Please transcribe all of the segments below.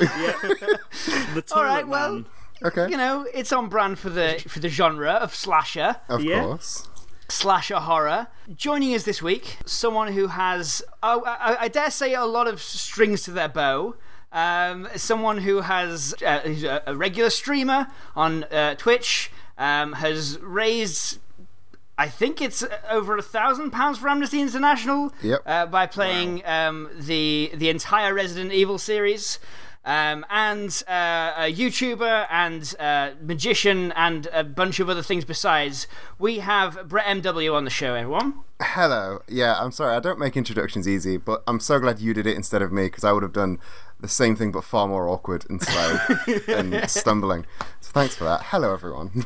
The Toilet All right, well, Man. Okay. you know, it's on brand for the for the genre of slasher, of Yeah. course. slasher horror. Joining us this week, someone who has, oh, I, I dare say, a lot of strings to their bow. Um, someone who has uh, who's a, a regular streamer on uh, Twitch, um, has raised. I think it's over a thousand pounds for Amnesty International Yep. uh, by playing um, the the entire Resident Evil series, um, and uh, a YouTuber and uh, magician and a bunch of other things besides. We have Brett MW on the show, everyone. Hello. Yeah, I'm sorry. I don't make introductions easy, but I'm so glad you did it instead of me because I would have done the same thing but far more awkward and slow and stumbling. So thanks for that. Hello, everyone.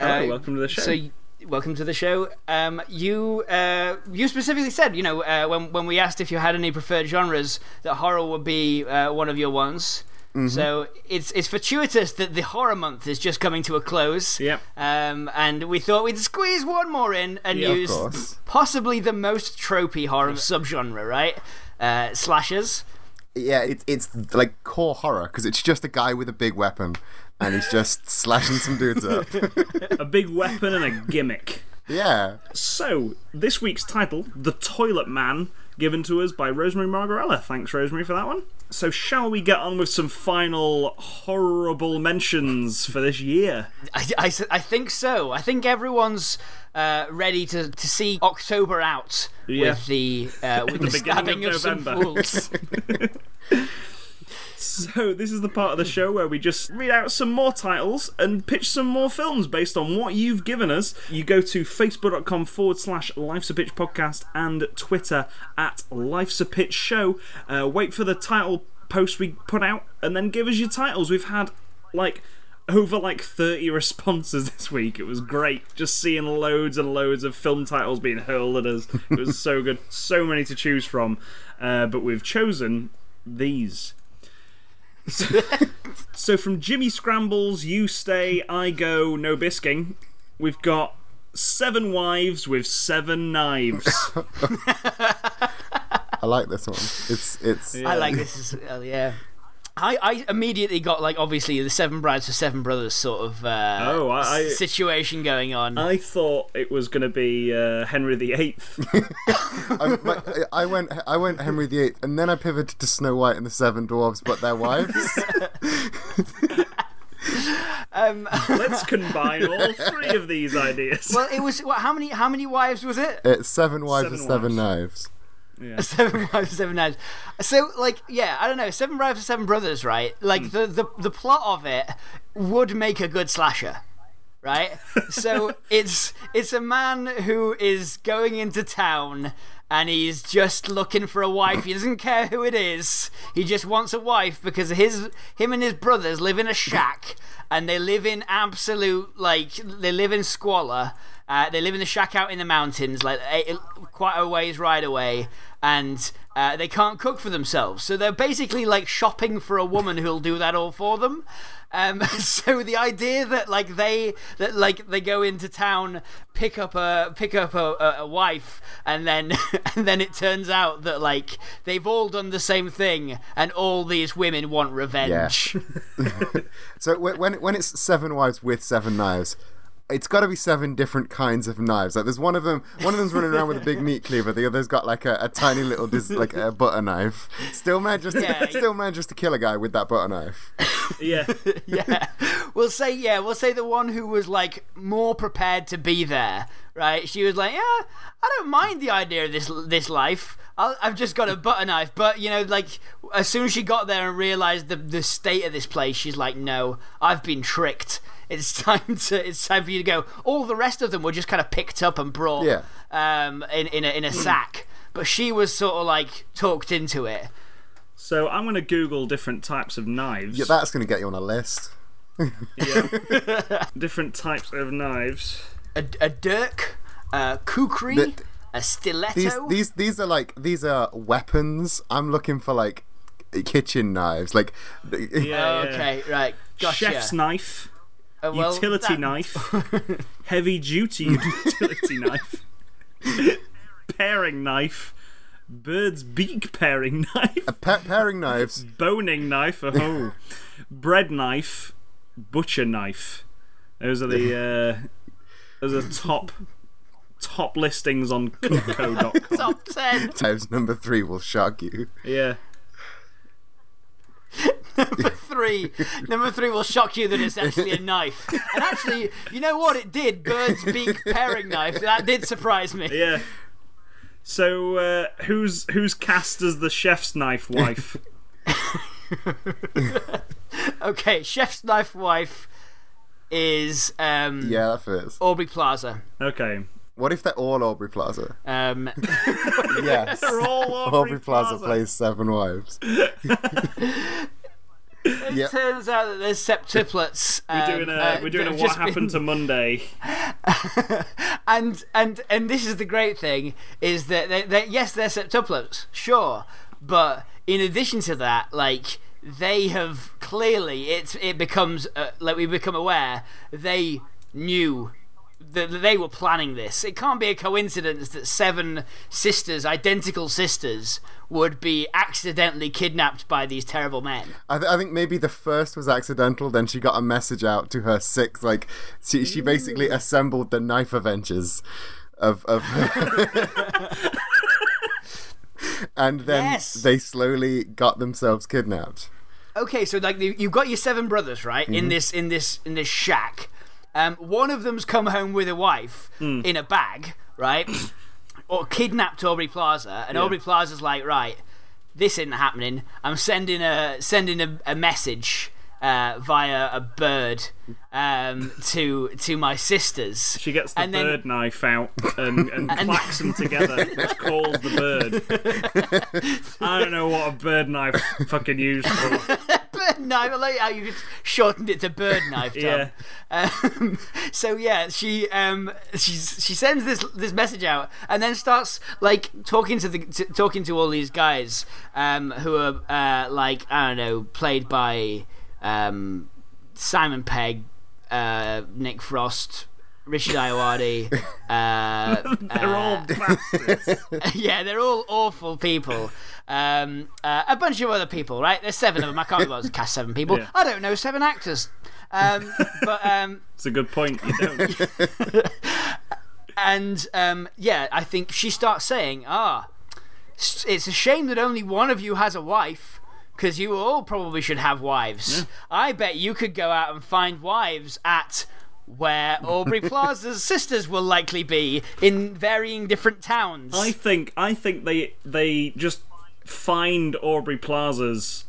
Hello, welcome to the show. So, y- welcome to the show. Um, you uh, you specifically said, you know, uh, when when we asked if you had any preferred genres, that horror would be uh, one of your ones. Mm-hmm. So it's it's fortuitous that the horror month is just coming to a close. Yep. Um, and we thought we'd squeeze one more in and Yeah, use possibly the most tropey horror subgenre, right? Uh, slashers. yeah, it's it's like core horror because it's just a guy with a big weapon and he's just slashing some dudes up. a big weapon and a gimmick. yeah. So, this week's title, The Toilet Man, given to us by Rosemary Margarella. Thanks, Rosemary, for that one. So, shall we get on with some final horrible mentions for this year? I think so. I think everyone's uh, ready to, to see October out Yeah. with the uh, with the, beginning stabbing of of, some November. fools. So, this is the part of the show where we just read out some more titles and pitch some more films based on what you've given us. You go to facebook.com forward slash Life's a Pitch podcast and Twitter at Life's a Pitch show. Uh, wait for the title post we put out and then give us your titles. We've had like over like 30 responses this week. It was great just seeing loads and loads of film titles being hurled at us. It was so good. So many to choose from. Uh, but we've chosen these. So from Jimmy Scrambles, You Stay, I Go, No Bisking, we've got seven wives with seven knives. I like this one. It's it's I like this. As, uh, yeah. I, I immediately got like obviously the Seven Brides for Seven Brothers sort of uh, Oh, I- I- s- situation going on. I thought it was going to be uh, Henry VIII. I, my, I went I went Henry VIII and then I pivoted to Snow White and the Seven Dwarves, but their wives. um, Let's combine all three of these ideas. well, it was what? How many? How many wives was it? It's seven wives Seven with seven wives. knives. Seven wives, seven knives. So, like, yeah, I don't know. Seven wives, seven brothers, right? Like hmm. the, the the plot of it would make a good slasher, right? so it's it's a man who is going into town and he's just looking for a wife. He doesn't care who it is. He just wants a wife because his him and his brothers live in a shack and they live in absolute like they live in squalor. Uh, they live in the shack out in the mountains, like eh, quite a ways ride away, and uh, they can't cook for themselves. So they're basically like shopping for a woman who'll do that all for them. Um, so the idea that like they that like they go into town, pick up a pick up a, a, a wife, and then and then it turns out that like they've all done the same thing, and all these women want revenge. Yeah. So when when it's seven wives with seven knives, it's got to be seven different kinds of knives. Like there's one of them, one of them's running around with a big meat cleaver. The other's got like a, a tiny little dis- like a butter knife. Still manages to Yeah. still manages to kill a guy with that butter knife. yeah. yeah. We'll say yeah, we'll say the one who was like more prepared to be there, right? She was like, "Yeah, I don't mind the idea of this this life. I'll, I've just got a butter knife." But, you know, like as soon as she got there and realized the the state of this place, she's like, "No, I've been tricked. It's time to it's time for you to go." All the rest of them were just kind of picked up and brought Yeah. um in in a, in a sack. but she was sort of like talked into it. So I'm going to Google different types of knives. Yeah, that's going to get you on a list. Yeah. different types of knives. A, a dirk, a kukri, The- a stiletto. These these these are like these are weapons. I'm looking for like kitchen knives, like Oh, Yeah, yeah. okay, right, gotcha. Chef's knife, Uh, well, utility that- knife, heavy duty utility knife, paring knife, bird's beak paring knife, a pa- paring knives. boning knife, oh, bread knife, butcher knife. Those are the uh, those are top top listings on cookco.com. Top ten. Knives number three will shock you. Yeah. Number three. Number three will shock you that it's actually a knife. And actually, you know what? It did. Bird's beak paring knife. That did surprise me. Yeah. So uh, who's who's cast as the chef's knife wife? Okay, chef's knife wife is um, Yeah, that fits. Aubrey Plaza. Okay. What if they're all Aubrey Plaza? Um, Yes. They're all Aubrey, Aubrey Plaza, plays Seven Wives. it turns out that there's septuplets. We're um, doing a uh, we're doing a what just happened to Monday. and and and this is the great thing is that they, they, yes they're septuplets sure but in addition to that like they have clearly it's it becomes uh, like we become aware they knew that they were planning this it can't be a coincidence that seven sisters identical sisters would be accidentally kidnapped by these terrible men I, th- I think maybe the first was accidental. Then she got a message out to her six. Like she, she basically assembled the knife Avengers of of. and then Yes. they slowly got themselves kidnapped. okay so like you- you've got your seven brothers right Mm-hmm. in this in this in this shack um, one of them's come home with a wife Hmm. in a bag right or kidnapped aubrey plaza and Yeah. aubrey plaza's like right this isn't happening i'm sending a sending a, a message uh, via a bird um, to to my sisters She gets the And then- bird knife out and, and, clacks them together, which calls the bird. I don't know what a bird knife fucking used for. bird knife. I like how you just shortened it to bird knife. Tom. Yeah. Um, so yeah, she um she's she sends this this message out and then starts like talking to the to, talking to all these guys um who are uh like I don't know played by um Simon Pegg, uh Nick Frost. Richard Ayoade, uh, They're all bastards. yeah, they're all awful people. Um, uh, a bunch of other people, right? There's seven of them. I can't be bothered to cast seven people. Yeah. I don't know seven actors. Um, but um, It's a good point. You don't. and um, yeah, I think she starts saying, "Ah, s- it's a shame that only one of you has a wife." Because you all probably should have wives. I bet you could go out and find wives at where Aubrey Plaza's sisters will likely be in varying different towns. I think I think they they just find Aubrey Plazas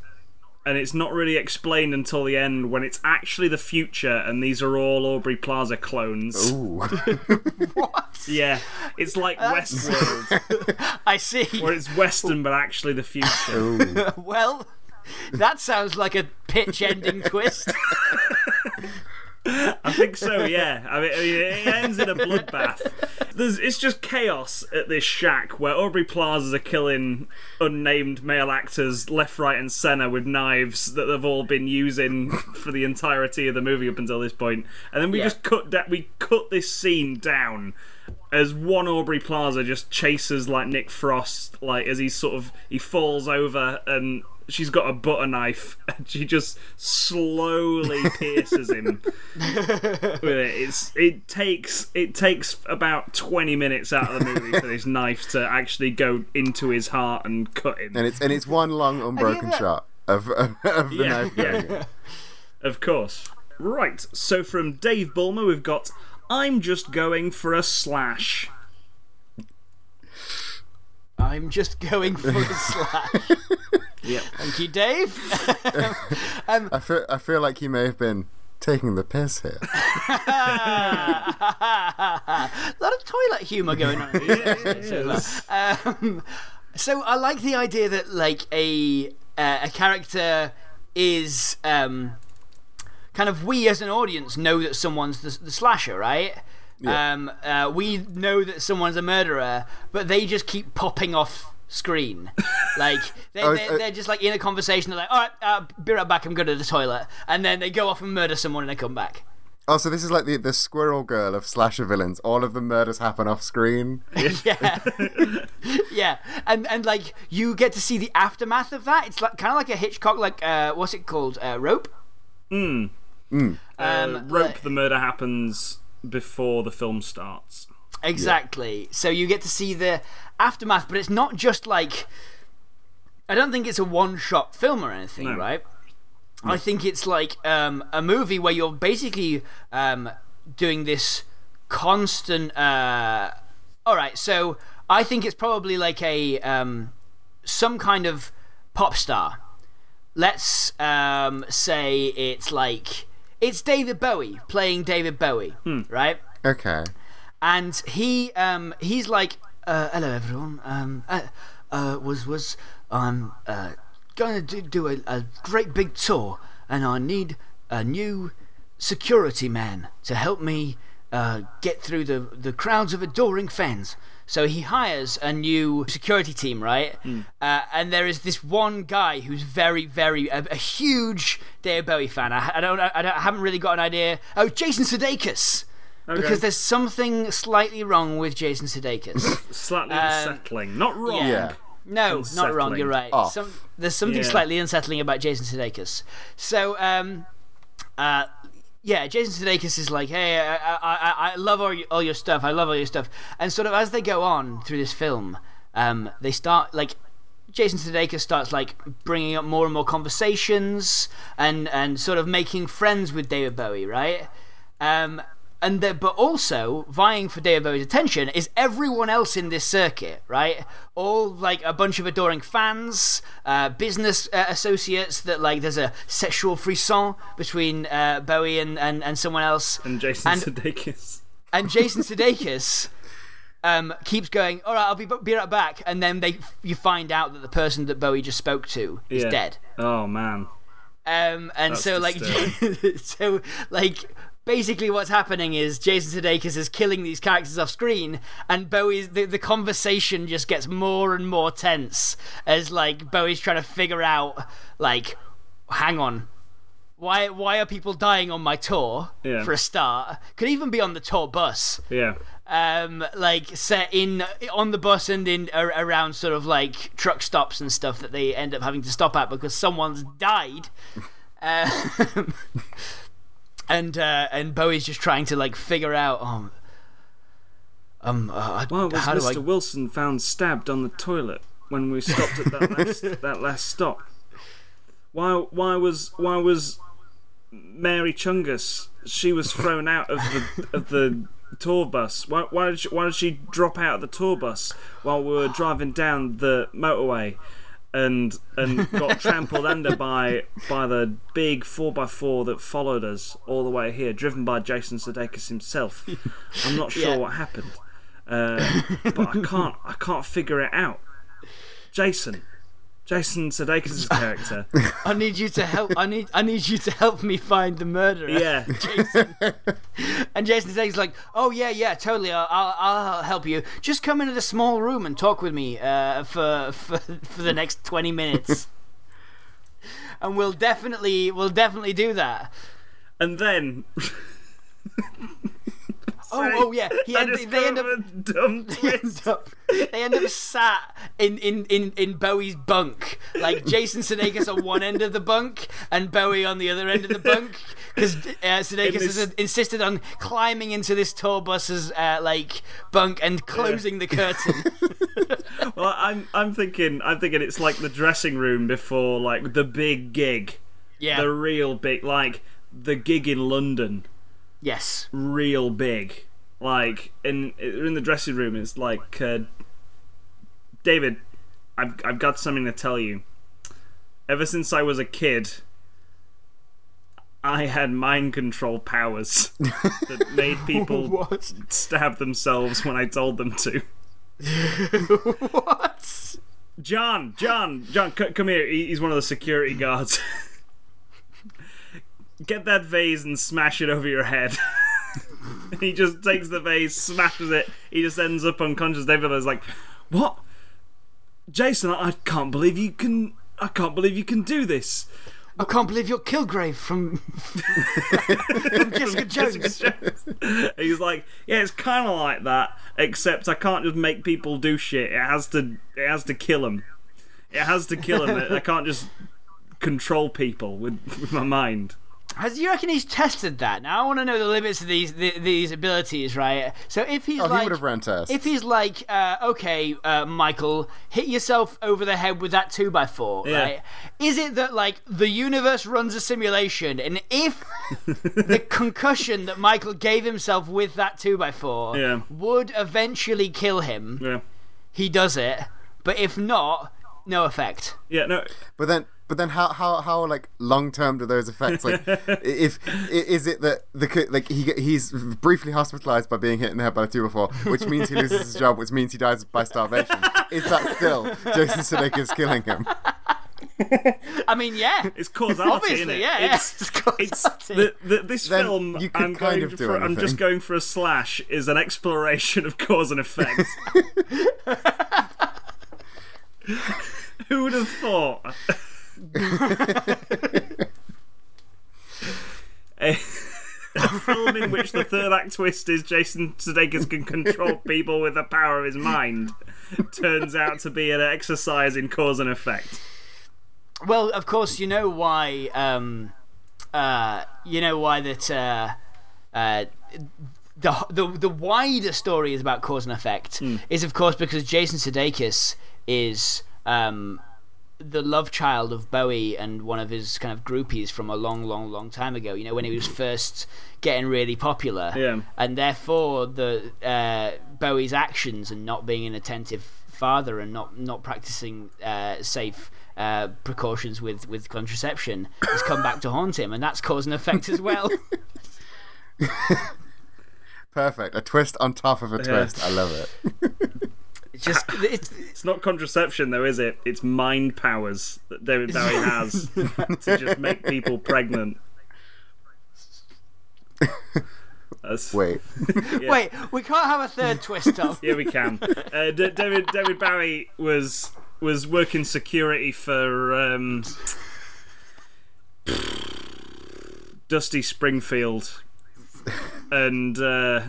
and it's not really explained until the end when it's actually the future and these are all Aubrey Plaza clones. Ooh. what? Yeah, it's like Westworld I see. where it's Western but actually the future. Well, that sounds like a pitch ending twist. I think so. Yeah, I mean, it ends in a bloodbath. There's, it's just chaos at this shack where Aubrey Plazas are killing unnamed male actors left, right, and centre with knives that they've all been using for the entirety of the movie up until this point. And then we Yeah. just cut that. We cut this scene down as one Aubrey Plaza just chases like Nick Frost, like as he sort of he falls over and she's got a butter knife and she just slowly pierces him with it. It's it takes it takes about twenty minutes out of the movie for this knife to actually go into his heart and cut him. and it's and it's one long unbroken that- shot of of, of the Yeah, knife. yeah. Of course. Right. So from Dave Bulmer, we've got I'm just going for a slash. I'm just going for a slash. Yep. Thank you, Dave. I feel I feel like you may have been taking the piss here. a lot of toilet humor going on. Yeah, um, so I like the idea that like a uh, a character is um, kind of we as an audience know that someone's the, the slasher, right? Yeah. Um, uh, we know that someone's a murderer, but they just keep popping off screen. like they, Oh, they're, uh, they're just like in a conversation. They're like, "All right, uh, be right back. I'm going to the toilet," and then they go off and murder someone, and they come back. Oh, so this is like the, the squirrel girl of slasher villains. All of the murders happen off screen. yeah, yeah, and and like you get to see the aftermath of that. It's like kind of like a Hitchcock, like uh, what's it called, uh, Rope. Uh, Um, rope. like- The murder happens before the film starts. Exactly. So you get to see the aftermath, but it's not just like. I don't think it's a one-shot film or anything, No. right? I think it's like um, a movie where you're basically um, doing this constant. Uh... All right, so I think it's probably like a um, some kind of pop star. Let's um, say it's like it's David Bowie playing David Bowie, right? Okay. And he um he's like uh, hello everyone um uh, uh was was I'm uh going to do, do a, a great big tour and I need a new security man to help me uh get through the the crowds of adoring fans so he hires a new security team, right? Uh, and there is this one guy who's very, very a, a huge David Bowie fan. I, I don't, I don't, I haven't really got an idea. Oh, Jason Sudeikis because there's something slightly wrong with Jason Sudeikis. Slightly Um, unsettling. Not wrong. Yeah. no, not wrong. You're right. Some, there's something Yeah. slightly unsettling about Jason Sudeikis. So, um, uh, yeah, Jason Sudeikis is like, hey, I, I, I, I love all your, all your stuff. I love all your stuff. And sort of as they go on through this film, um, they start like. Jason Sudeikis starts like bringing up more and more conversations and and sort of making friends with David Bowie, right? Um, and the, but also vying for Bowie's attention is everyone else in this circuit, right? All like a bunch of adoring fans, uh, business uh, associates that like there's a sexual frisson between uh, Bowie and, and, and someone else, And Jason And- Sudeikis. and Jason Sudeikis um, keeps going. All right, I'll be be right back, and then they you find out that the person that Bowie just spoke to is Yeah. dead. Oh man. Um, and That's so like, so like, basically, what's happening is Jason Sudeikis is killing these characters off screen, and Bowie's the, the conversation just gets more and more tense as like Bowie's trying to figure out like, hang on. Why, why are people dying on my tour? Yeah. For a start, could even be on the tour bus Yeah. um, like set in on the bus and in ar- around sort of like truck stops and stuff that they end up having to stop at because someone's died. Um, and uh, and Bowie's just trying to like figure out um um uh, Why was Mr. I Wilson found stabbed on the toilet when we stopped at that last that last stop? Why why was why was Mary Chungus she was thrown out of the of the tour bus? Why why did she, why did she drop out of the tour bus while we were driving down the motorway? And and got trampled under by by the big four x four that followed us all the way here, driven by Jason Sudeikis himself. I'm not sure Yeah. what happened, uh, but I can't I can't figure it out. Jason, Jason Sudeikis' character. I need you to help I need I need you to help me find the murderer. Yeah, Jason. And Jason Sudeikis like, "Oh yeah, yeah, totally. I'll, I'll, I'll help you. Just come into the small room and talk with me uh, for, for for the next twenty minutes, and we'll definitely we'll definitely do that." and then Oh, oh yeah. He end, they end up. dumb They end up, they end up sat in, in, in, in Bowie's bunk. Like Jason Sudeikis on one end of the bunk and Bowie on the other end of the bunk. Because uh, Sudeikis this- has insisted on climbing into this tour bus's uh, like bunk and closing the curtain. Well, I'm I'm thinking I'm thinking it's like the dressing room before like the big gig, yeah. the real big like the gig in London, yes. real big. Like in in the dressing room, it's like uh, David, I've I've got something to tell you. Ever since I was a kid, I had mind control powers that made people stab themselves when I told them to. What? John, John, John, c- come here. He- He's one of the security guards. Get that vase and smash it over your head. he just takes the vase, smashes it. He just ends up unconscious. David is like, "What, Jason? I can't believe you can. I can't believe you can do this." I can't believe you're Kilgrave from, from Jessica Jones. And he's like, "Yeah, it's kind of like that, except I can't just make people do shit. It has to. It has to kill them. It has to kill them. I can't just control people with, with my mind." Has you reckon he's tested that? Now I want to know the limits of these the, these abilities, right? So if he's Oh, he like, would have ran tests. if he's like, uh, okay, uh, Michael, hit yourself over the head with that two by four, Yeah. right? Is it that like the universe runs a simulation, and if the concussion that Michael gave himself with that two by four Yeah. would eventually kill him, Yeah. he does it. But if not, no effect. Yeah. No. But then, but then, how how how like long term do those effects? Like, if is it that the like he he's briefly hospitalized by being hit in the head by a two before, which means he loses his job, which means he dies by starvation. Is that still Jason Sudeikis killing him? I mean, yeah. It's causality, Obviously, innit? yeah, yeah. It's, It's causality. it's the, the, this Then film. you could I'm kind going of do for. I'm just going for a slash. Is an exploration of cause and effect. Who would have thought? A, a film in which the third act twist is Jason Sudeikis can control people with the power of his mind turns out to be an exercise in cause and effect. Well, of course, you know why. Um, uh, you know why that. Uh, uh, the, the the wider story is about cause and effect is of course because Jason Sudeikis is um, the love child of Bowie and one of his kind of groupies from a long, long, long time ago. You know when he was first getting really popular, Yeah. and therefore the uh, Bowie's actions and not being an attentive father and not not practicing uh, safe uh, precautions with with contraception has come back to haunt him, and that's cause and effect as well. Perfect. A twist on top of a twist. I love it. It's just it's, It's not contraception, though, is it? It's mind powers that David Bowie has to just make people pregnant. That's, Wait. yeah. wait. We can't have a third twist up. Yeah, we can. Uh, D- David David Bowie was was working security for um, Dusty Springfield, and uh,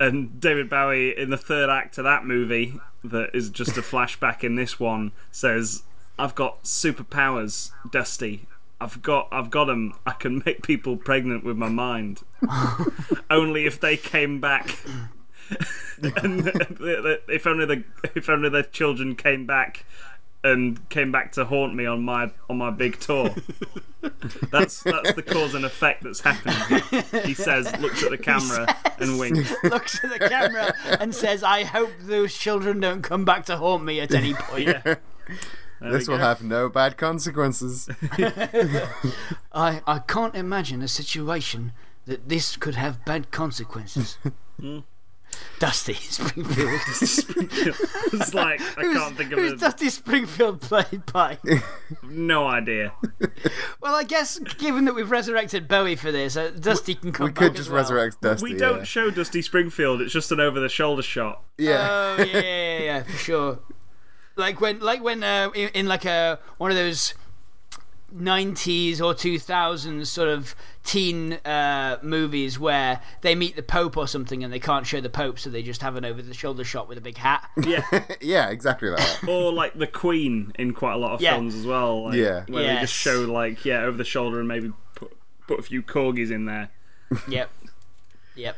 and David Bowie in the third act of that movie that is just a flashback in this one says, "I've got superpowers, Dusty." I've got, I've got them. I can make people pregnant with my mind. Only if they came back and if only the if only the children came back and came back to haunt me on my on my big tour. That's that's the cause and effect that's happening. He says, looks at the camera and winks. Looks at the camera and says, "I hope those children don't come back to haunt me at any point." Yeah. This will have no bad consequences. I I can't imagine a situation that this could have bad consequences. Hmm. Dusty Springfield. It's like I can't think of Who's a, Dusty Springfield played by? no idea. Well, I guess given that we've resurrected Bowie for this, uh, Dusty can come We back could as just well. resurrect Dusty. We don't Yeah. show Dusty Springfield. It's just an over-the-shoulder shot. yeah. Oh yeah, yeah, yeah, yeah, for sure. Like when, like when, uh, in, in like a one of those '90s or 2000s sort of teen uh, movies where they meet the Pope or something and they can't show the Pope, so they just have an over-the-shoulder shot with a big hat. Yeah. yeah, exactly that. or like the Queen in quite a lot of Yeah. films as well. Like, Yeah. Where they just show like yeah over the shoulder and maybe put put a few corgis in there. yep, yep.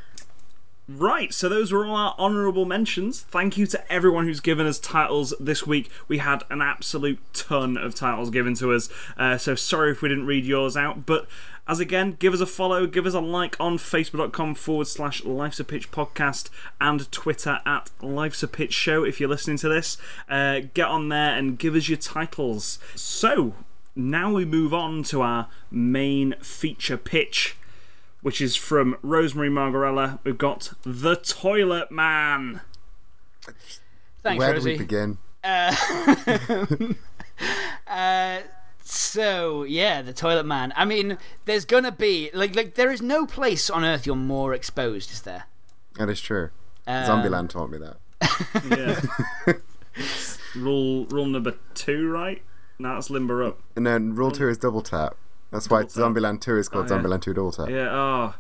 Right, so those were all our honourable mentions. Thank you to everyone who's given us titles this week. We had an absolute ton of titles given to us, uh, so sorry if we didn't read yours out. But as again, give us a follow, give us a like on facebook.com forward slash Life's a Pitch podcast and Twitter at Life's a Pitch show if you're listening to this. Uh, get on there and give us your titles. So, now we move on to our main feature pitch, which is from Rosemary Margarella. We've got The Toilet Man. Thanks, Where do Rosie. we begin? Uh, so yeah, the toilet man. I mean, there's gonna be like like there is no place on earth you're more exposed, is there? That is true. Um, Zombieland taught me that. Yeah. rule rule number two, right? Now that's limber up. And then rule two is double tap. That's why Double tap. Zombieland 2 is called Oh, yeah. Zombieland 2 Daughter. Yeah. Oh,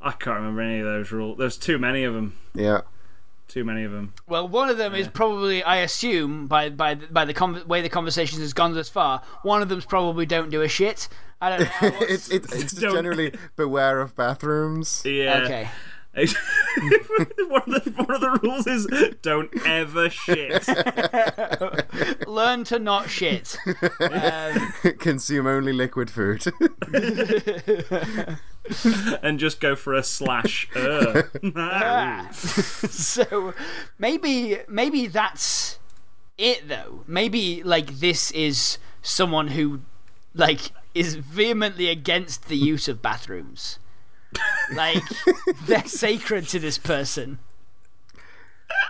I can't remember any of those rules. There's too many of them. Yeah. Too many of them. Well, one of them is probably, I assume, by by by the con- way the conversation has gone thus far, one of them's probably don't do a shit. I don't know. it's it's, it's just Don't- generally beware of bathrooms. Yeah. okay. one, of the, one of the rules is don't ever shit. Learn to not shit. Um, Consume only liquid food. and just go for a slash. Uh. ah. so maybe maybe that's it though. Maybe like this is someone who like is vehemently against the use of bathrooms. Like they're sacred to this person.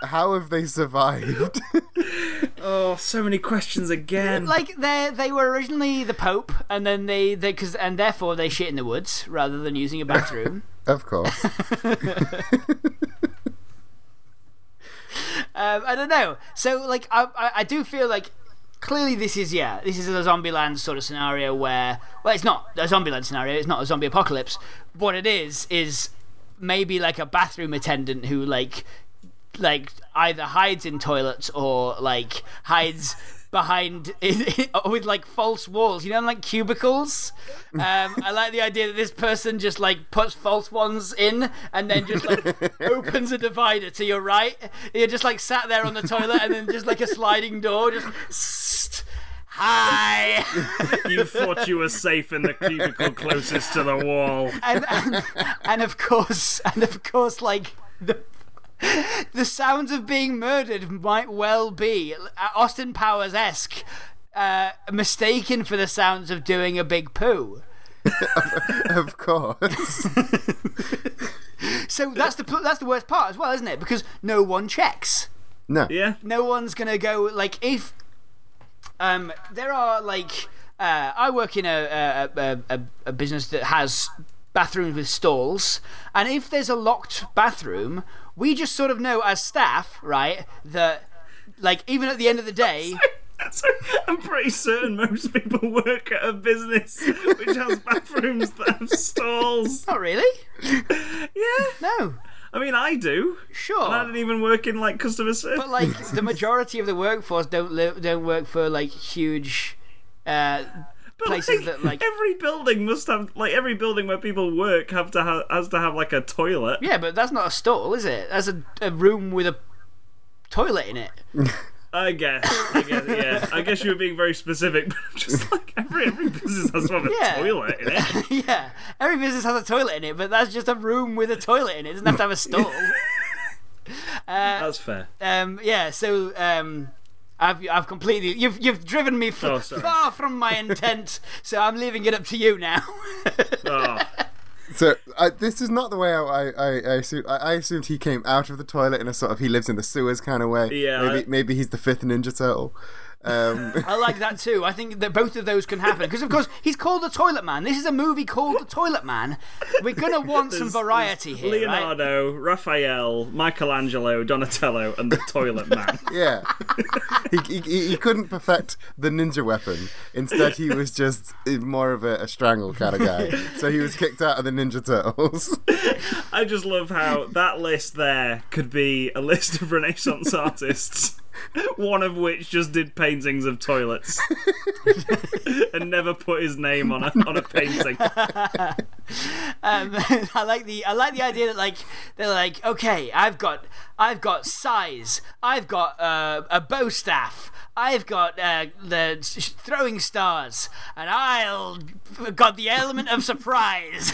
How have they survived? oh, so many questions again. Like they they were originally the Pope, and then they they cause, and therefore they shit in the woods rather than using a bathroom. of course. um, I don't know. So like I, I I do feel like clearly this is yeah this is a Zombieland sort of scenario where well it's not a Zombieland scenario. It's not a zombie apocalypse. What it is is maybe like a bathroom attendant who like like either hides in toilets or like hides behind with like false walls you know like cubicles? Um i like the idea that this person just like puts false ones in and then just like opens a divider to your right. You're just like sat there on the toilet and then just like a sliding door just "Sst, hi. You thought you were safe in the cubicle closest to the wall. and, and and of course and of course like the the sounds of being murdered might well be Austin Powers esque, uh, mistaken for the sounds of doing a big poo. of course. So that's the that's the worst part as well, isn't it? Because no one checks. No. Yeah. no one's gonna go like if um there are like uh, I work in a a, a, a a business that has bathrooms with stalls, and if there's a locked bathroom, we just sort of know as staff, right, that like even at the end of the day. I'm pretty certain most people work at a business which has bathrooms that have stalls. Not really. Yeah. No. I mean, I do. Sure. And I didn't even work in like customer service. But like the majority of the workforce don't live, don't work for like huge uh, But, places that like every building must have like every building where people work have to has to have like a toilet. yeah, but that's not a stall, is it? That's a, a room with a toilet in it. I guess. I guess. Yeah. I guess you were being very specific, but I'm just like every every business has to have a Yeah. toilet in it. yeah, every business has a toilet in it, but that's just a room with a toilet in it. It doesn't have to have a stall. That's fair. um, yeah, so um, I've I've completely you've you've driven me f- Oh, far from my intent, so I'm leaving it up to you now. Oh, So I, this is not the way I I, I, I assumed. I, I assumed he came out of the toilet in a sort of he lives in the sewers kind of way. Yeah, Maybe I- maybe he's the fifth Ninja Turtle. Um, I like that too. I think that both of those can happen because, of course, he's called the Toilet Man. This is a movie called The Toilet Man. We're gonna want some variety there's here, right? Leonardo, Raphael, Michelangelo, Donatello, and the Toilet Man. yeah, he, he he couldn't perfect the ninja weapon. Instead, he was just more of a, a strangle kind of guy. So he was kicked out of the Ninja Turtles. I just love how that list there could be a list of Renaissance artists, one of which just did paintings of toilets and never put his name on a on a painting. Um, I like the I like the idea that like they're like, okay, I've got I've got size, I've got uh, a bow staff, I've got uh, the throwing stars, and I'll got the element of surprise.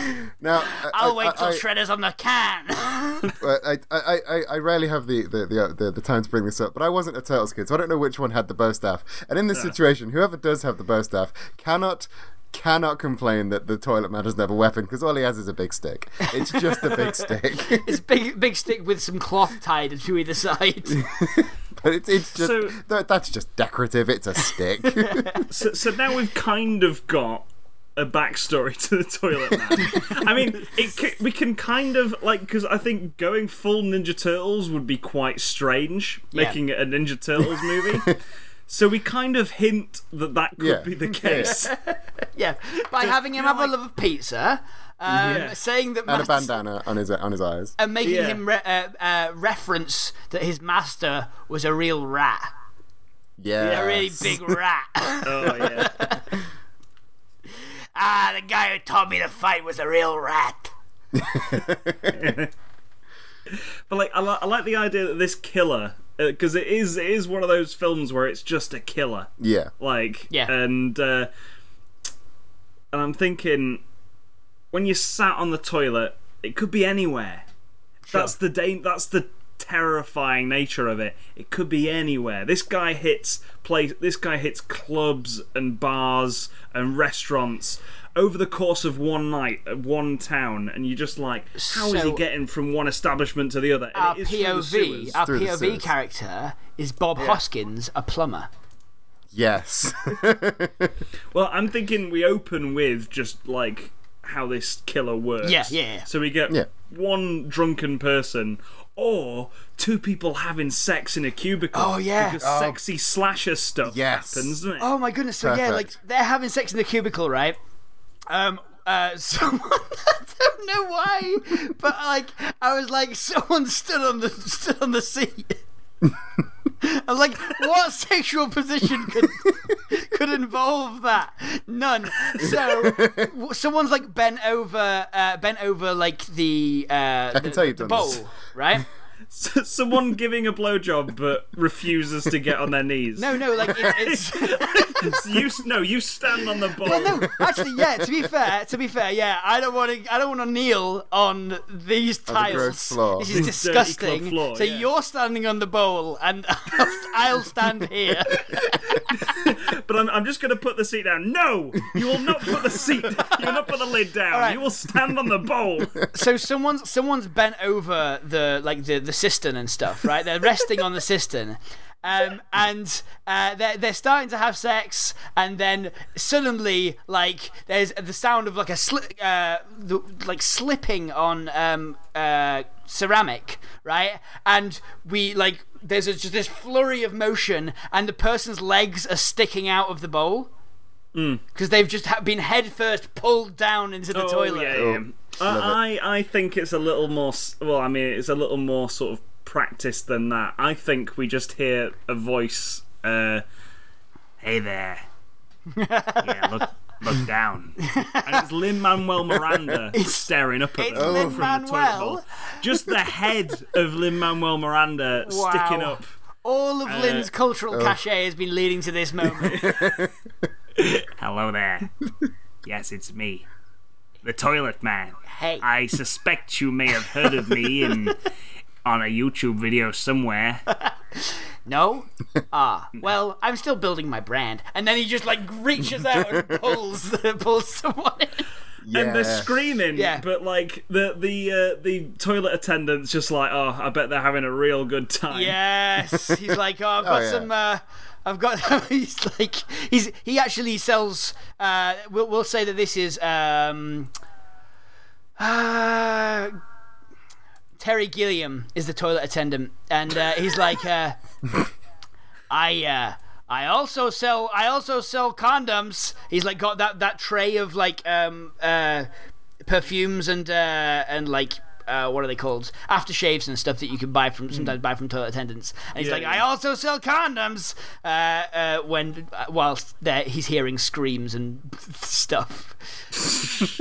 Now, I- I'll I- wait till I- Shredder's on the can. But I, I, I, I rarely have the, the, the, uh, the, the time to bring this up, but I wasn't a Turtles kid, so I don't know which one had the bow staff. And in this situation, whoever does have the bow staff cannot cannot complain that the toilet man doesn't have a weapon because all he has is a big stick. It's just a big stick. it's big, big stick with some cloth tied to either side. but it's, it's just So- that's just decorative. It's a stick. So, so now we've kind of got a backstory to the toilet man. I mean, it ca- we can kind of like because I think going full Ninja Turtles would be quite strange, Yeah. making it a Ninja Turtles movie. so we kind of hint that that could Yeah. be the case. yeah, by having him have like- a love of pizza, um, Yeah. saying that and a bandana on his on his eyes. and making Yeah. him re- uh, uh, reference that his master was a real rat, Yeah, a really big rat. oh yeah. ah, the guy who taught me to fight was a real rat. But like, I, li- I like the idea that this killer, because it is it is one of those films where it's just a killer. Yeah, like Yeah. and uh, and i'm thinking when you're sat on the toilet it could be anywhere that's the da- that's the terrifying nature of it it could be anywhere this guy hits place this guy hits clubs and bars and restaurants over the course of one night at one town and you're just like how is he getting from one establishment to the other And Our it is through the POV, our Through POV character is Bob Hoskins, a plumber. yes, Well, I'm thinking we open with just like how this killer works. Yeah, yeah, yeah. So we get Yeah. one drunken person or two people having sex in a cubicle. Oh, yeah. Because sexy slasher stuff Yes. happens, doesn't it? Oh my goodness! So yeah, like they're having sex in the cubicle, right? Um, uh, someone I don't know why, but like I was like, someone stood on the stood on the seat. I'm like, what sexual position could could involve that? None. So someone's like bent over, uh, bent over like the uh, can the, tell you've the bowl, right? Someone giving a blowjob but refuses to get on their knees. No, no, like it, it's. you no, you stand on the bowl. no, actually, yeah. To be fair, to be fair, yeah. I don't want to. I don't want to kneel on these tiles. gross floor. This is This dirty disgusting. floor, so yeah. you're standing on the bowl, and I'll, I'll stand here. But I'm, I'm just going to put the seat down. No, you will not put the seat. You will not put the lid down. right. You will stand on the bowl. so someone's someone's bent over the like the the cistern and stuff, right? They're resting on the cistern. Um, and uh, they're, they're starting to have sex, and then suddenly, like, there's the sound of like a sli- uh, the, like slipping on um, uh, ceramic, right? And we like there's a, just this flurry of motion, and the person's legs are sticking out of the bowl because they've just ha- been head first pulled down into the Oh, toilet. yeah, yeah. Uh, I I think it's a little more. Well, I mean, it's a little more sort of practice than that. I think we just hear a voice. Uh, hey there. yeah, look look down. And it's Lin Manuel Miranda staring up at it's them Lin-Manuel? from the toilet bowl. Just the head of Lin Manuel Miranda sticking Wow. up. All of Uh, Lin's cultural oh. cachet has been leading to this moment. Hello there. yes, it's me, the toilet man. Hey. I suspect you may have heard of me in on a YouTube video somewhere. no? Ah, well, I'm still building my brand. And then he just like reaches out and pulls pulls someone in. And they're Yeah. screaming, Yeah. but like the the uh, the toilet attendant's just like, oh, I bet they're having a real good time. Yes. He's like, oh, I've got yeah. some. Uh, I've got. he's like, he's he actually sells. Uh, we'll we'll say that this is um. Uh, Terry Gilliam is the toilet attendant, and uh, he's like, uh, I uh, I also sell I also sell condoms. He's like got that that tray of like um uh perfumes and uh and like. Uh, what are they called? Aftershaves and stuff that you can buy from sometimes buy from toilet attendants. And he's Yeah, like, yeah. I also sell condoms. Uh, uh, when uh, whilst there, he's hearing screams and stuff.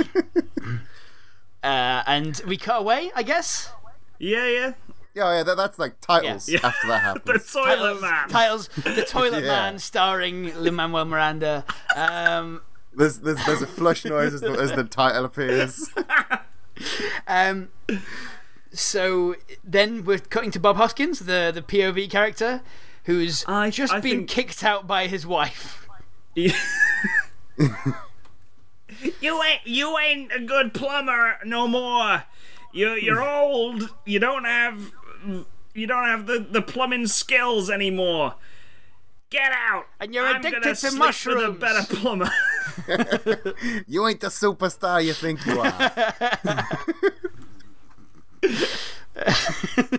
uh, and we cut away, I guess. yeah, yeah. Yeah, yeah, that, that's like titles Yeah. after that happens. The happens. toilet man. Titles: The Toilet Yeah. Man, starring Lin Manuel Miranda. Um, There's, there's there's a flush noise as the, as the title appears. Um, so then we're cutting to Bob Hoskins, the, the POV character, who's I- just I been think- kicked out by his wife. you ain't you ain't a good plumber no more. You you're old. You don't have you don't have the, the plumbing skills anymore. Get out. And you're I'm addicted gonna to sleep with a mushrooms. better plumber. You ain't the superstar you think you are.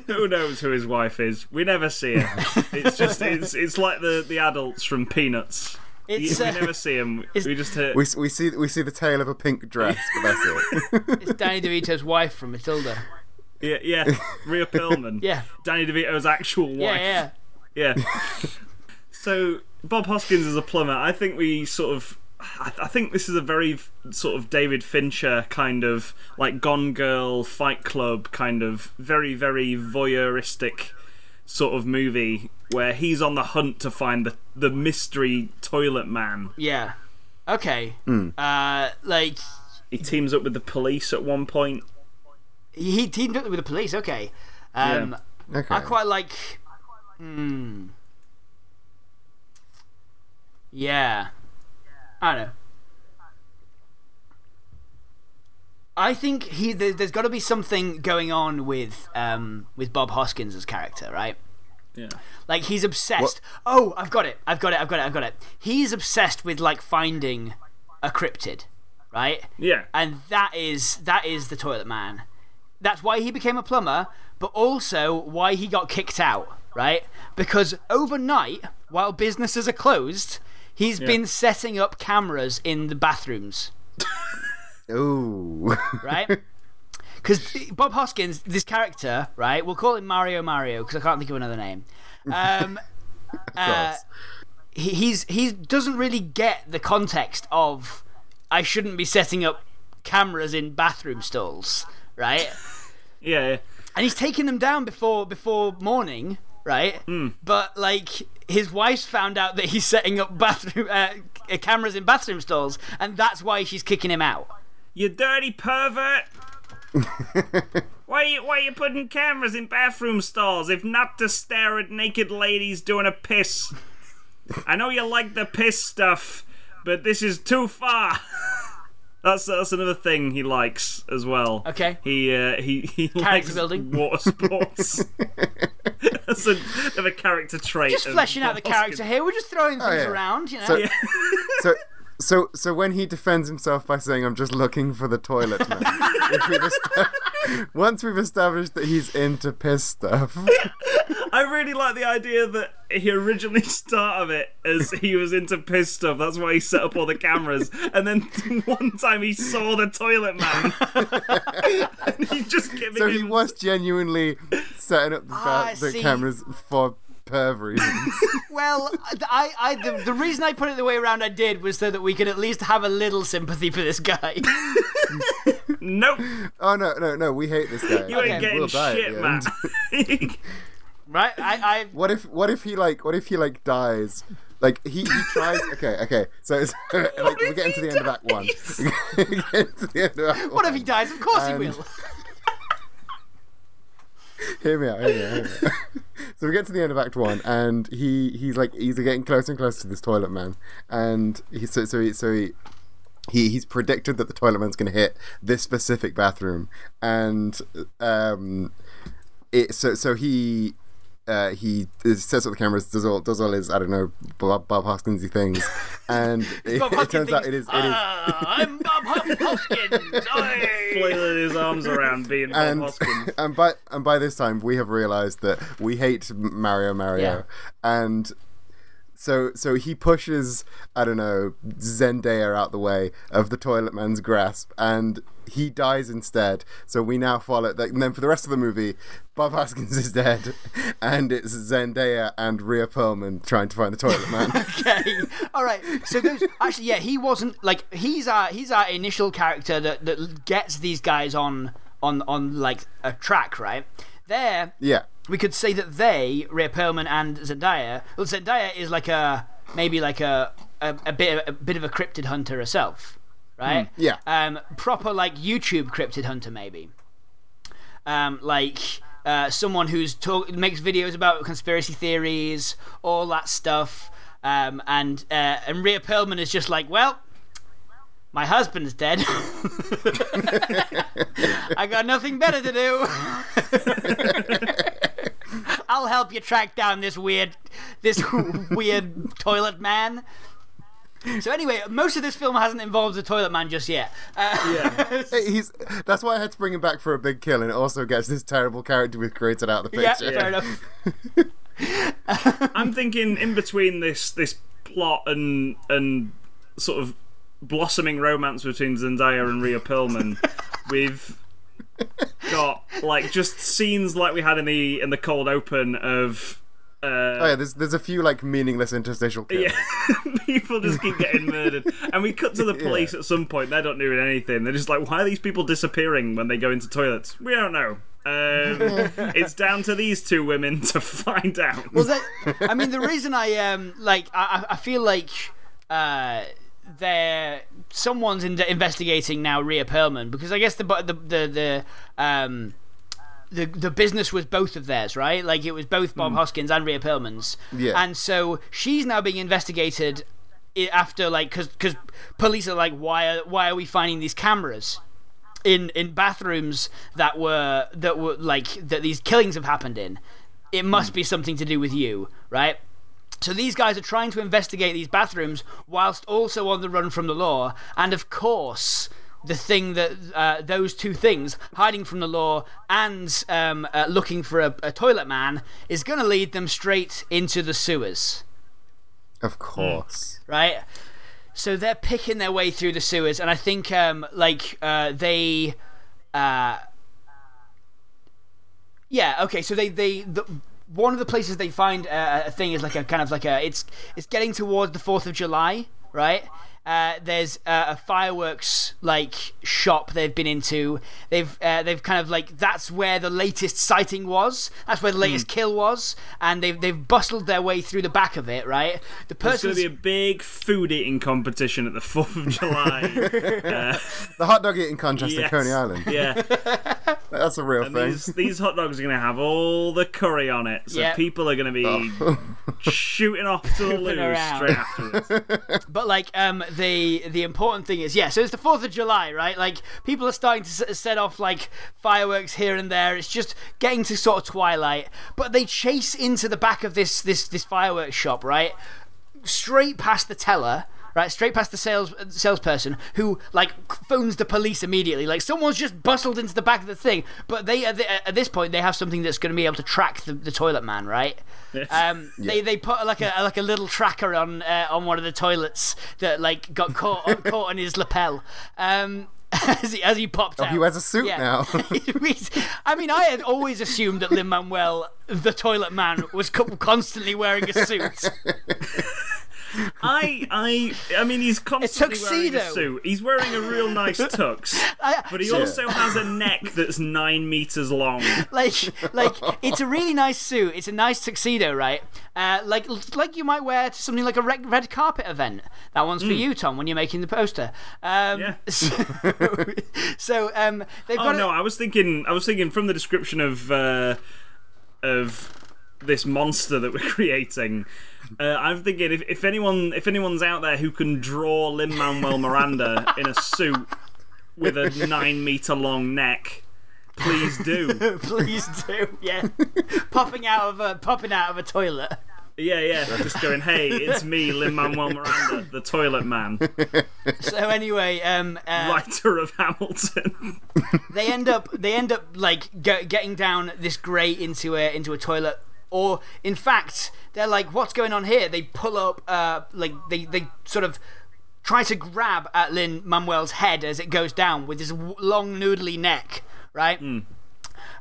who knows who his wife is? We never see her. It's just it's it's like the the adults from Peanuts. It's, we uh, never see him. We just hear. we, we see we see the tail of a pink dress, but that's it. it's Danny DeVito's wife from Matilda. Yeah, yeah. Rhea Perlman. Yeah. Danny DeVito's actual wife. Yeah, yeah. Yeah. so Bob Hoskins is a plumber. I think we sort of. I I think this is a very f- sort of David Fincher kind of like Gone Girl, Fight Club kind of very very voyeuristic sort of movie where he's on the hunt to find the the mystery toilet man. Yeah. Okay. Hmm. Uh, like He teams up with the police at one point. he he teamed up with the police. Okay. Um, Okay. I quite like. Hmm. Yeah. I don't know. I think he there, there's got to be something going on with um with Bob Hoskins' character, right? Yeah. Like he's obsessed. Oh, I've got it. I've got it. I've got it. I've got it. He's obsessed with like finding a cryptid, right? Yeah. and that is that is the toilet man. That's why he became a plumber, but also why he got kicked out, right? Because overnight, while businesses are closed, he's been setting up cameras in the bathrooms, Ooh. right? Because Bob Hoskins, this character, right? We'll call him Mario Mario because I can't think of another name. Um, uh, course. he, he's he doesn't really get the context of I shouldn't be setting up cameras in bathroom stalls, right? Yeah. yeah. and he's taking them down before before morning, right? But like his wife's found out that he's setting up bathroom uh, cameras in bathroom stalls, and that's why she's kicking him out. You dirty pervert! why you why you putting cameras in bathroom stalls if not to stare at naked ladies doing a piss? I know you like the piss stuff, but this is too far. That's that's another thing he likes as well. Okay. He uh, he he likes building. water sports. that's a, of a character trait. Just fleshing out the Bob character here. We're just throwing things yeah. around, you know. So, so, so, so when he defends himself by saying, "I'm just looking for the toilet man," if we've esta- once we've established that he's into piss stuff, I really like the idea that he originally started it as he was into piss stuff. That's why he set up all the cameras. And then one time he saw the toilet man, and he just giving so he him. was genuinely setting up the, Ah, I the cameras for perv reasons. Well, I, I, the, the reason I put it the way around I did was so that we could at least have a little sympathy for this guy. Nope, oh no, no, no, we hate this guy. you ain't Okay. getting We'll shit, man. right? I, I, What if what if he like what if he like dies? Like he, he tries okay, okay. So it's like we're getting to he the end of that One. we the end of Act what if he dies? Of course And- he will. Hear me out, hear me out, hear me out. so we get to the end of Act One, and he he's like he's getting closer and closer to this toilet man, and he so so he, so he. He, he's predicted that the toilet man's going to hit this specific bathroom, and um, it so so he uh, he sets up the cameras, does all does all his I don't know Bob, Bob Hoskinsy things, and it, it Hoskins turns out it is it is "Ah, I'm Bob Hos- Hoskins. Oi." Flailing his arms around, being Bob and Hoskins. and by and by this time we have realized that we hate Mario Mario, and so so he pushes I don't know Zendaya out the way of the toilet man's grasp, and he dies instead. So we now follow that, and then for the rest of the movie, Bob Hoskins is dead, and it's Zendaya and Rhea Perlman trying to find the toilet man. okay. All right. So those actually, yeah, he wasn't like he's our he's our initial character that that gets these guys on on on like a track, right? There, yeah. We could say that they, Rhea Perlman and Zendaya. Well, Zendaya is like a maybe like a a, a bit a bit of a cryptid hunter herself, right? Yeah. Um, proper like YouTube cryptid hunter maybe. Um, like uh, someone who's talk makes videos about conspiracy theories, all that stuff. Um, and uh, and Rhea Perlman is just like, well, my husband's dead. I got nothing better to do. I'll help you track down this weird, this weird toilet man. So anyway, most of this film hasn't involved the toilet man just yet. Uh, Yeah. Hey, He's that's why I had to bring him back for a big kill, and it also gets this terrible character we've created out of the yeah, picture. fair enough. I'm thinking in between this this plot and and sort of blossoming romance between Zendaya and Rhea Perlman, we've got like just scenes like we had in the in the cold open of. Oh Uh, yeah, there's there's a few like meaningless interstitial kills. yeah, people just keep getting murdered, and we cut to the police at some point. They're not doing anything. They're just like, why are these people disappearing when they go into toilets? We don't know. Um, it's down to these two women to find out. Well, that, I mean, the reason I um like I, I I feel like uh they're someone's in, investigating now Rhea Perlman because I guess the the the the um. The, the business was both of theirs, right? Like it was both Bob Hoskins and Rhea Perlman's. Yeah. And so she's now being investigated after like because because police are like why are why are we finding these cameras in in bathrooms that were that were like that these killings have happened in it must be something to do with you right so these guys are trying to investigate these bathrooms whilst also on the run from the law and of course the thing that uh, those two things hiding from the law and um, uh, looking for a, a toilet man is going to lead them straight into the sewers Of course. right? So they're picking their way through the sewers, and I think um, like uh, they, uh, yeah, okay. So they they the, one of the places they find uh, a thing is like a kind of like a it's it's getting towards the Fourth of July, right? Uh, there's uh, a fireworks like shop they've been into. They've uh, they've kind of like that's where the latest sighting was. That's where the latest kill was, and they've they've bustled their way through the back of it. Right, the There's going to be a big food eating competition at the 4th of July. The hot dog eating contest Yes. in Coney Island. yeah. That's a real And thing. these, these hot dogs are going to have all the curry on it. So Yeah. people are going to be shooting off to the loo straight afterwards. But like, um, the the important thing is, yeah. So it's the Fourth of July, right? Like, people are starting to set off like fireworks here and there. It's just getting to sort of twilight. But they chase into the back of this this this fireworks shop, right? Straight past the teller. Right, straight past the sales salesperson who like phones the police immediately. Like someone's just bustled into the back of the thing, but they at, the, at this point they have something that's going to be able to track the, the toilet man, right? Um, They they put like a like a little tracker on uh, on one of the toilets that like got caught caught on his lapel. Um, as he as he popped out. he wears a suit Yeah. now. I mean, I had always assumed that Lin Manuel, the toilet man, was constantly wearing a suit. I, I, I mean, he's constantly wearing a suit. He's wearing a real nice tux, I- but he so- also has a neck that's nine meters long. like like it's a really nice suit. It's a nice tuxedo, right? Uh, like like you might wear to something like a red, red carpet event. That one's for you, Tom, when you're making the poster. Um, Yeah. So, so um, they've Oh got no, a, I was thinking, I was thinking from the description of uh, of this monster that we're creating. Uh, I'm thinking if, if anyone if anyone's out there who can draw Lin Manuel Miranda in a suit with a nine meter long neck, please do. please do, yeah, popping out of a popping out of a toilet. Yeah, yeah, just going, hey, it's me, Lin Manuel Miranda, the toilet man, So anyway, um, uh, writer of Hamilton. they end up they end up like ge- getting down this grate into a into a toilet or in fact they're like what's going on here? They pull up uh like they they sort of try to grab at Lin Manuel's head as it goes down with his long noodly neck right?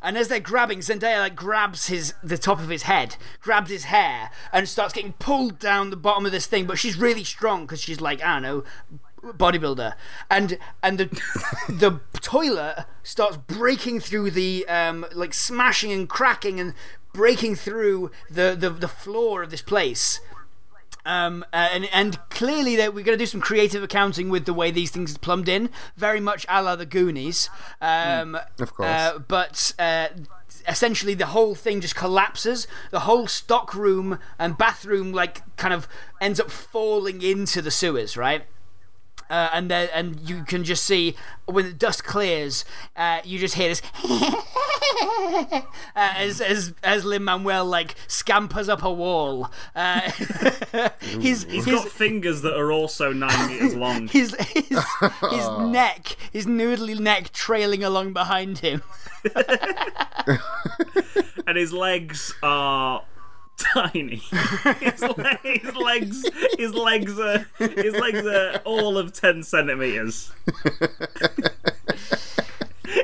And as they're grabbing, Zendaya like grabs his the top of his head, grabs his hair, and starts getting pulled down the bottom of this thing. But she's really strong because she's like I don't know, bodybuilder, and and the the toilet starts breaking through the um like smashing and cracking and breaking through the the, the floor of this place. Um, uh, and and clearly that we're going to do some creative accounting with the way these things are plumbed in, very much a la the Goonies. Um, Of course. uh, but uh, essentially, the whole thing just collapses. The whole stock room and bathroom, like, kind of ends up falling into the sewers, right? Uh, and then, and you can just see when the dust clears, uh, you just hear this uh, as as as Lin Manuel like scampers up a wall. Uh, his He's his, got fingers that are also nine meters long. his his, his neck, his noodly neck trailing along behind him. and his legs are tiny. his, le- his legs, his legs are, his legs are all of ten centimeters.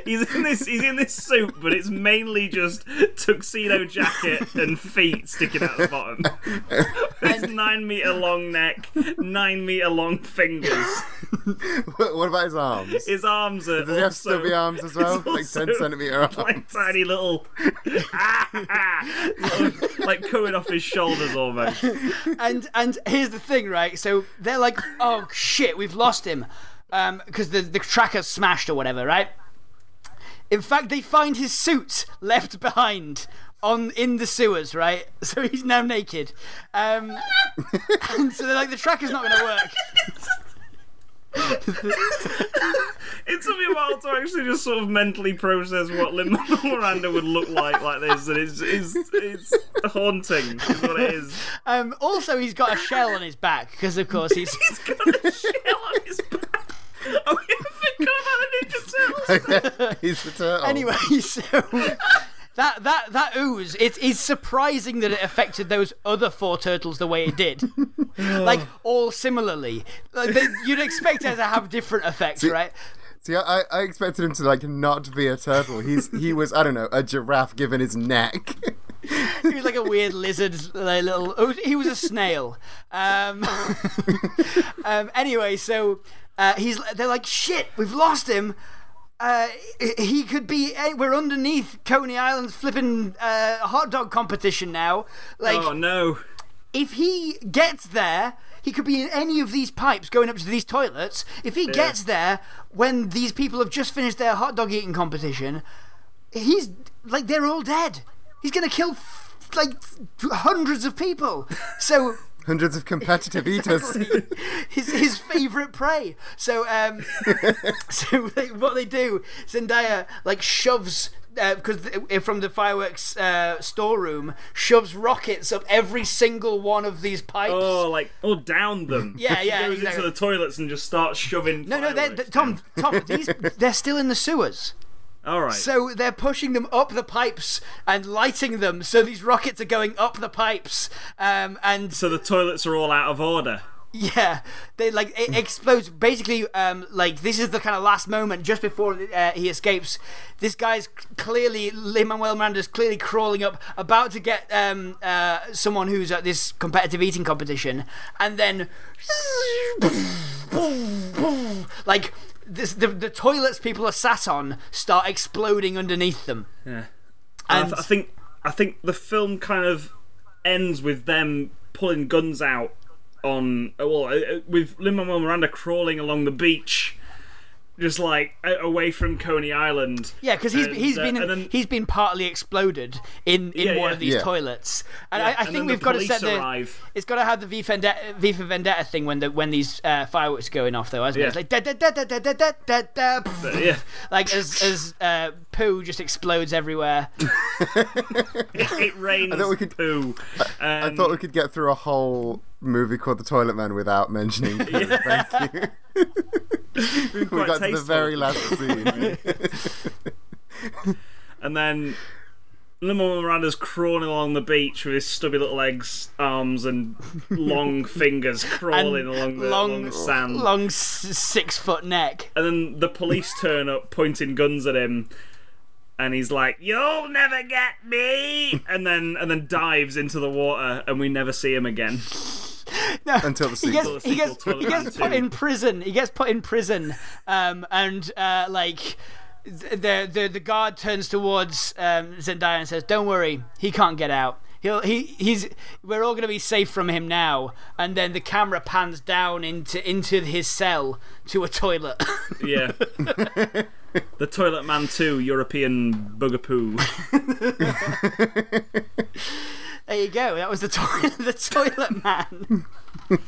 He's in this. He's in this suit, but it's mainly just tuxedo jacket and feet sticking out of the bottom. His nine meter long neck, nine meter long fingers. what about his arms? His arms are Does he have also stubby arms as well? Like 10 centimeter arms? like tiny little, little, like coming off his shoulders almost. and and here's the thing, right? So they're like, "Oh shit, we've lost him," um, because the the tracker's smashed or whatever, right? In fact, they find his suit left behind on in the sewers, right? So he's now naked, um, and so they're like, "The tracker's not going to work." It took me a while to actually just sort of mentally process what Lin Miranda would look like like this, and it's it's, it's haunting, is what it is. Um, also, he's got a shell on his back because, of course, he's He's got a shell on his back. Oh, I forgot about the Ninja Turtles. He's the turtle. anyway. So that that that ooze, it is surprising that it affected those other four turtles the way it did. like all similarly, like they, you'd expect it to have different effects, right? See, I, I expected him to like not be a turtle. He's he was I don't know a giraffe given his neck. He was like a weird lizard, like little. oh, He was a snail. Um, um, anyway, so uh, he's. They're like, shit, we've lost him. Uh, he could be. We're underneath Coney Island's flipping uh, hot dog competition now. Like, Oh no. if he gets there, he could be in any of these pipes going up to these toilets. If he gets there when these people have just finished their hot dog eating competition, he's like they're all dead. He's gonna kill f- like hundreds of people. So Hundreds of competitive eaters. his his favorite prey. So um, so they, what they do, Zendaya like shoves. Because from the fireworks uh, storeroom, shoves rockets up every single one of these pipes. Oh, like oh, down them. Yeah, yeah, He goes exactly. into the toilets and just starts shoving. No, no, they're, fireworks they Tom. Tom, these they're still in the sewers. All right. So they're pushing them up the pipes and lighting them. So these rockets are going up the pipes, um, and so the toilets are all out of order. yeah, they like it explodes. Basically, um, like this is the kind of last moment just before uh, he escapes. This guy's clearly Lin Manuel Miranda's clearly crawling up, about to get um, uh, someone who's at this competitive eating competition, and then like this, the the toilets people are sat on start exploding underneath them. Yeah. And I, th- I think I think the film kind of ends with them pulling guns out on well uh, uh, with Lin Manuel Miranda crawling along the beach, just like away from Coney Island. Yeah, because he's And, he's uh, been and then- he's been partly exploded in, in Yeah, one yeah. of these Yeah. toilets, and Yeah, I, I and think we've got to set police the arrive. it's got to have the V for Vendetta, v for Vendetta thing when the when these uh, fireworks are going off though, hasn't it? It's like da da da da da da da da da. yeah. Like as as uh, poo just explodes everywhere. it rains I thought we could- poo. I And thought we could get through a whole movie called The Toilet Man without mentioning. poo. Thank you. We got to the very last scene. And then Lin-Manuel Miranda's crawling along the beach with his stubby little legs, arms, and long fingers crawling along the, long, along the sand. long six foot neck. And then the police turn up, pointing guns at him, and he's like, "You'll never get me!" And then and then dives into the water, and we never see him again. Until the he gets he gets he gets put in prison. He gets put in prison, um, and uh, like the the the guard turns towards um, Zendaya and says, "Don't worry, he can't get out." He'll he he's we're all gonna be safe from him now, and then the camera pans down into into his cell to a toilet. Yeah. the Toilet Man 2 European Bugapoo. there you go. That was the toilet the toilet man.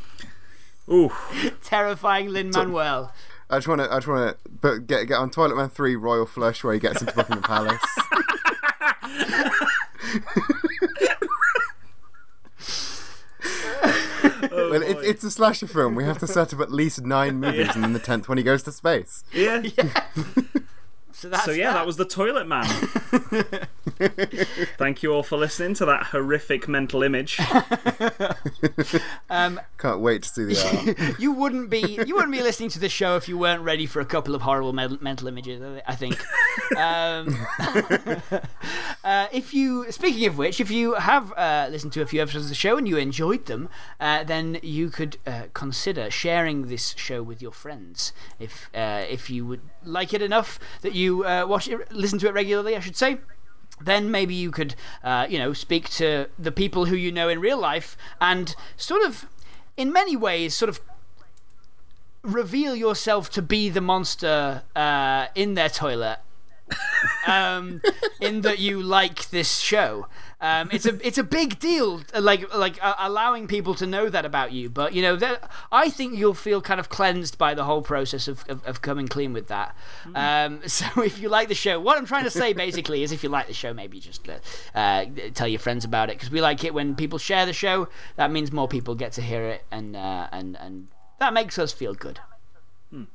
Ooh. Terrifying Lin Manuel. I just want to, I just want to, but get get on Toilet Man Three Royal Flush where he gets into Buckingham Palace. well, it, oh, it's a slasher film. We have to set up at least nine movies, and then the tenth when he goes to space. Yeah. So that's So yeah, that was the Toilet Man. Thank you all for listening to that horrific mental image. um, Can't wait to see the art. you wouldn't be you wouldn't be listening to the show if you weren't ready for a couple of horrible me- mental images. I think. um, uh, if you, speaking of which, if you have uh, listened to a few episodes of the show and you enjoyed them, uh, then you could uh, consider sharing this show with your friends. If uh, if you would like it enough that you uh, watch it, listen to it regularly, I should say then maybe you could, uh, you know, speak to the people who you know in real life and sort of, in many ways, sort of reveal yourself to be the monster uh, in their toilet. um, in that you like this show. Um, it's a it's a big deal, like like uh, allowing people to know that about you. But you know, I think you'll feel kind of cleansed by the whole process of, of, of coming clean with that. Mm. Um, so if you like the show, what I'm trying to say basically is, if you like the show, maybe just uh, uh, tell your friends about it because we like it when people share the show. That means more people get to hear it, and uh, and and that makes us feel good. Hmm.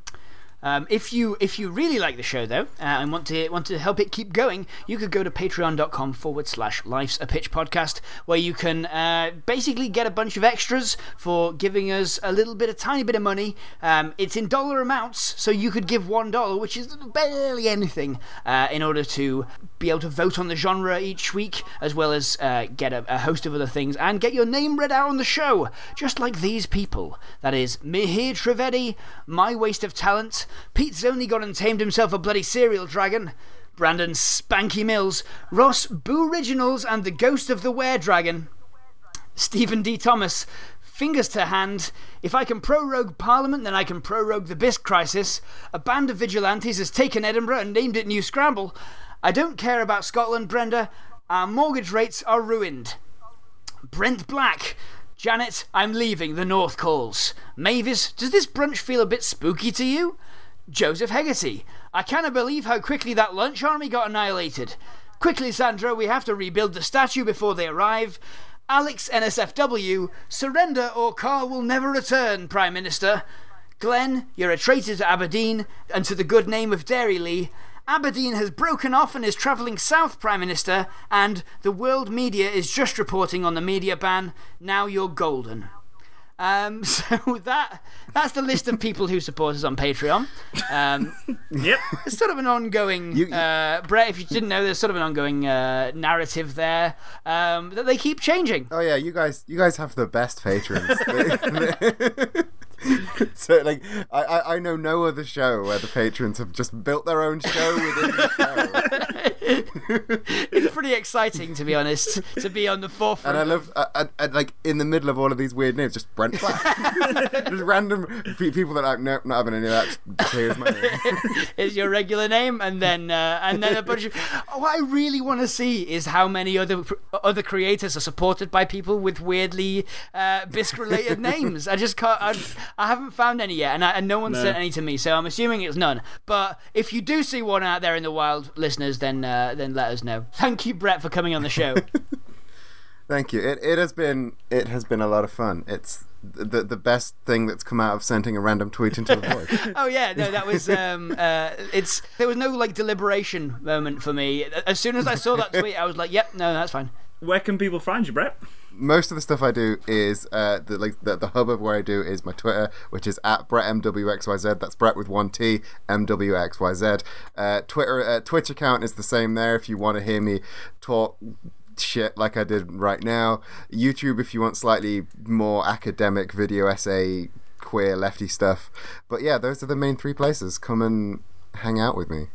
Um, if you if you really like the show though uh, and want to want to help it keep going, you could go to patreon.com forward slash life's a pitch podcast where you can uh, basically get a bunch of extras for giving us a little bit, a tiny bit of money. Um, it's in dollar amounts, so you could give one dollar, which is barely anything, uh, in order to be able to vote on the genre each week, as well as uh, get a, a host of other things and get your name read out on the show, just like these people. That is Mihir Trivedi, My Waste of Talent. Pete's only gone and tamed himself a bloody cereal dragon. Brandon Spanky Mills, Ross Boo Originals, and the Ghost of the Were Dragon. Stephen D. Thomas, fingers to hand. If I can prorogue Parliament, then I can prorogue the Bisque crisis. A band of vigilantes has taken Edinburgh and named it New Scramble. I don't care about Scotland, Brenda. Our mortgage rates are ruined. Brent Black, Janet, I'm leaving, the North calls. Mavis, does this brunch feel a bit spooky to you? Joseph Hegarty, I cannot believe how quickly that lunch army got annihilated. Quickly, Sandra, we have to rebuild the statue before they arrive. Alex NSFW, surrender or Carl will never return, Prime Minister. Glenn, you're a traitor to Aberdeen and to the good name of Dairylea. Aberdeen has broken off and is travelling south, Prime Minister, and the world media is just reporting on the media ban. Now you're golden. Um, so that that's the list of people who support us on Patreon. Um, yep. It's sort of an ongoing. You, uh, Brett, if you didn't know, there's sort of an ongoing uh, narrative there um, that they keep changing. Oh yeah, you guys, you guys have the best patrons. so like I, I know no other show where the patrons have just built their own show within the show. it's pretty exciting to be honest to be on the forefront. And I love uh, uh, uh, like in the middle of all of these weird names, just Brent Black, just random people that are like, nope, not having any of that. Here's my name. is your regular name, and then uh, and then a bunch of. what I really want to see is how many other other creators are supported by people with weirdly uh, bisque related names. I just can't. I, I haven't found any yet, and, I, and no one no. sent any to me, so I'm assuming it's none. But if you do see one out there in the wild, listeners, then uh, then let us know. Thank you, Brett, for coming on the show. Thank you. It it has been it has been a lot of fun. It's the the best thing that's come out of sending a random tweet into the void. oh yeah, no, that was um, uh, it's there was no like deliberation moment for me. As soon as I saw that tweet, I was like, "Yep, no, that's fine." Where can people find you, Brett? Most of the stuff I do is uh, the like the, the hub of where I do is my Twitter, which is at Brett MWXYZ. That's Brett with one T MWXYZ. Uh, Twitter uh, Twitch account is the same there. If you want to hear me talk shit like I did right now. YouTube if you want slightly more academic video essay queer lefty stuff. But yeah, those are the main three places. Come and hang out with me.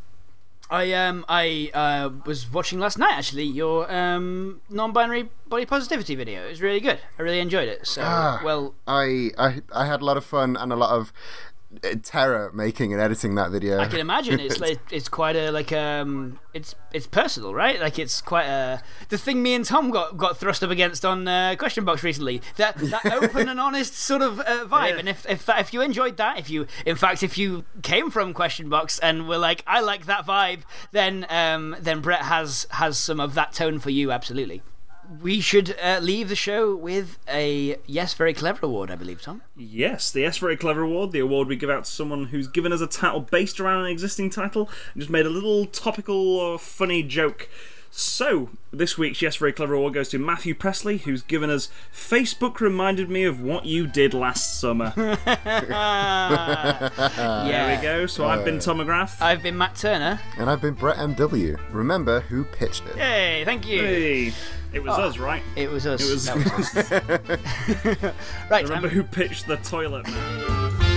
I um I uh, was watching last night actually your um non-binary body positivity video. It was really good. I really enjoyed it. So Ah. well, I, I I had a lot of fun and a lot of terror making and editing that video. I can imagine it's like it's quite a like um it's it's personal, right? Like it's quite a the thing me and Tom got got thrust up against on uh, Question Box recently. That that open and honest sort of uh, vibe. Yeah. And if if that, if you enjoyed that, if you in fact if you came from Question Box and were like I like that vibe, then um then Brett has has some of that tone for you absolutely. We should uh, leave the show with a yes, very clever award, I believe, Tom. Yes, the Yes Very Clever Award, the award we give out to someone who's given us a title based around an existing title and just made a little topical or funny joke. So, this week's Yes Very Clever Award goes to Matthew Presley, who's given us Facebook reminded me of what you did last summer. there we go. So, I've been Tom McGrath. I've been Matt Turner. and I've been Brett MW. Remember who pitched it? Hey, thank you. Hey, it was us, right? It was us. It was- was us. right. Remember um, who pitched the toilet man?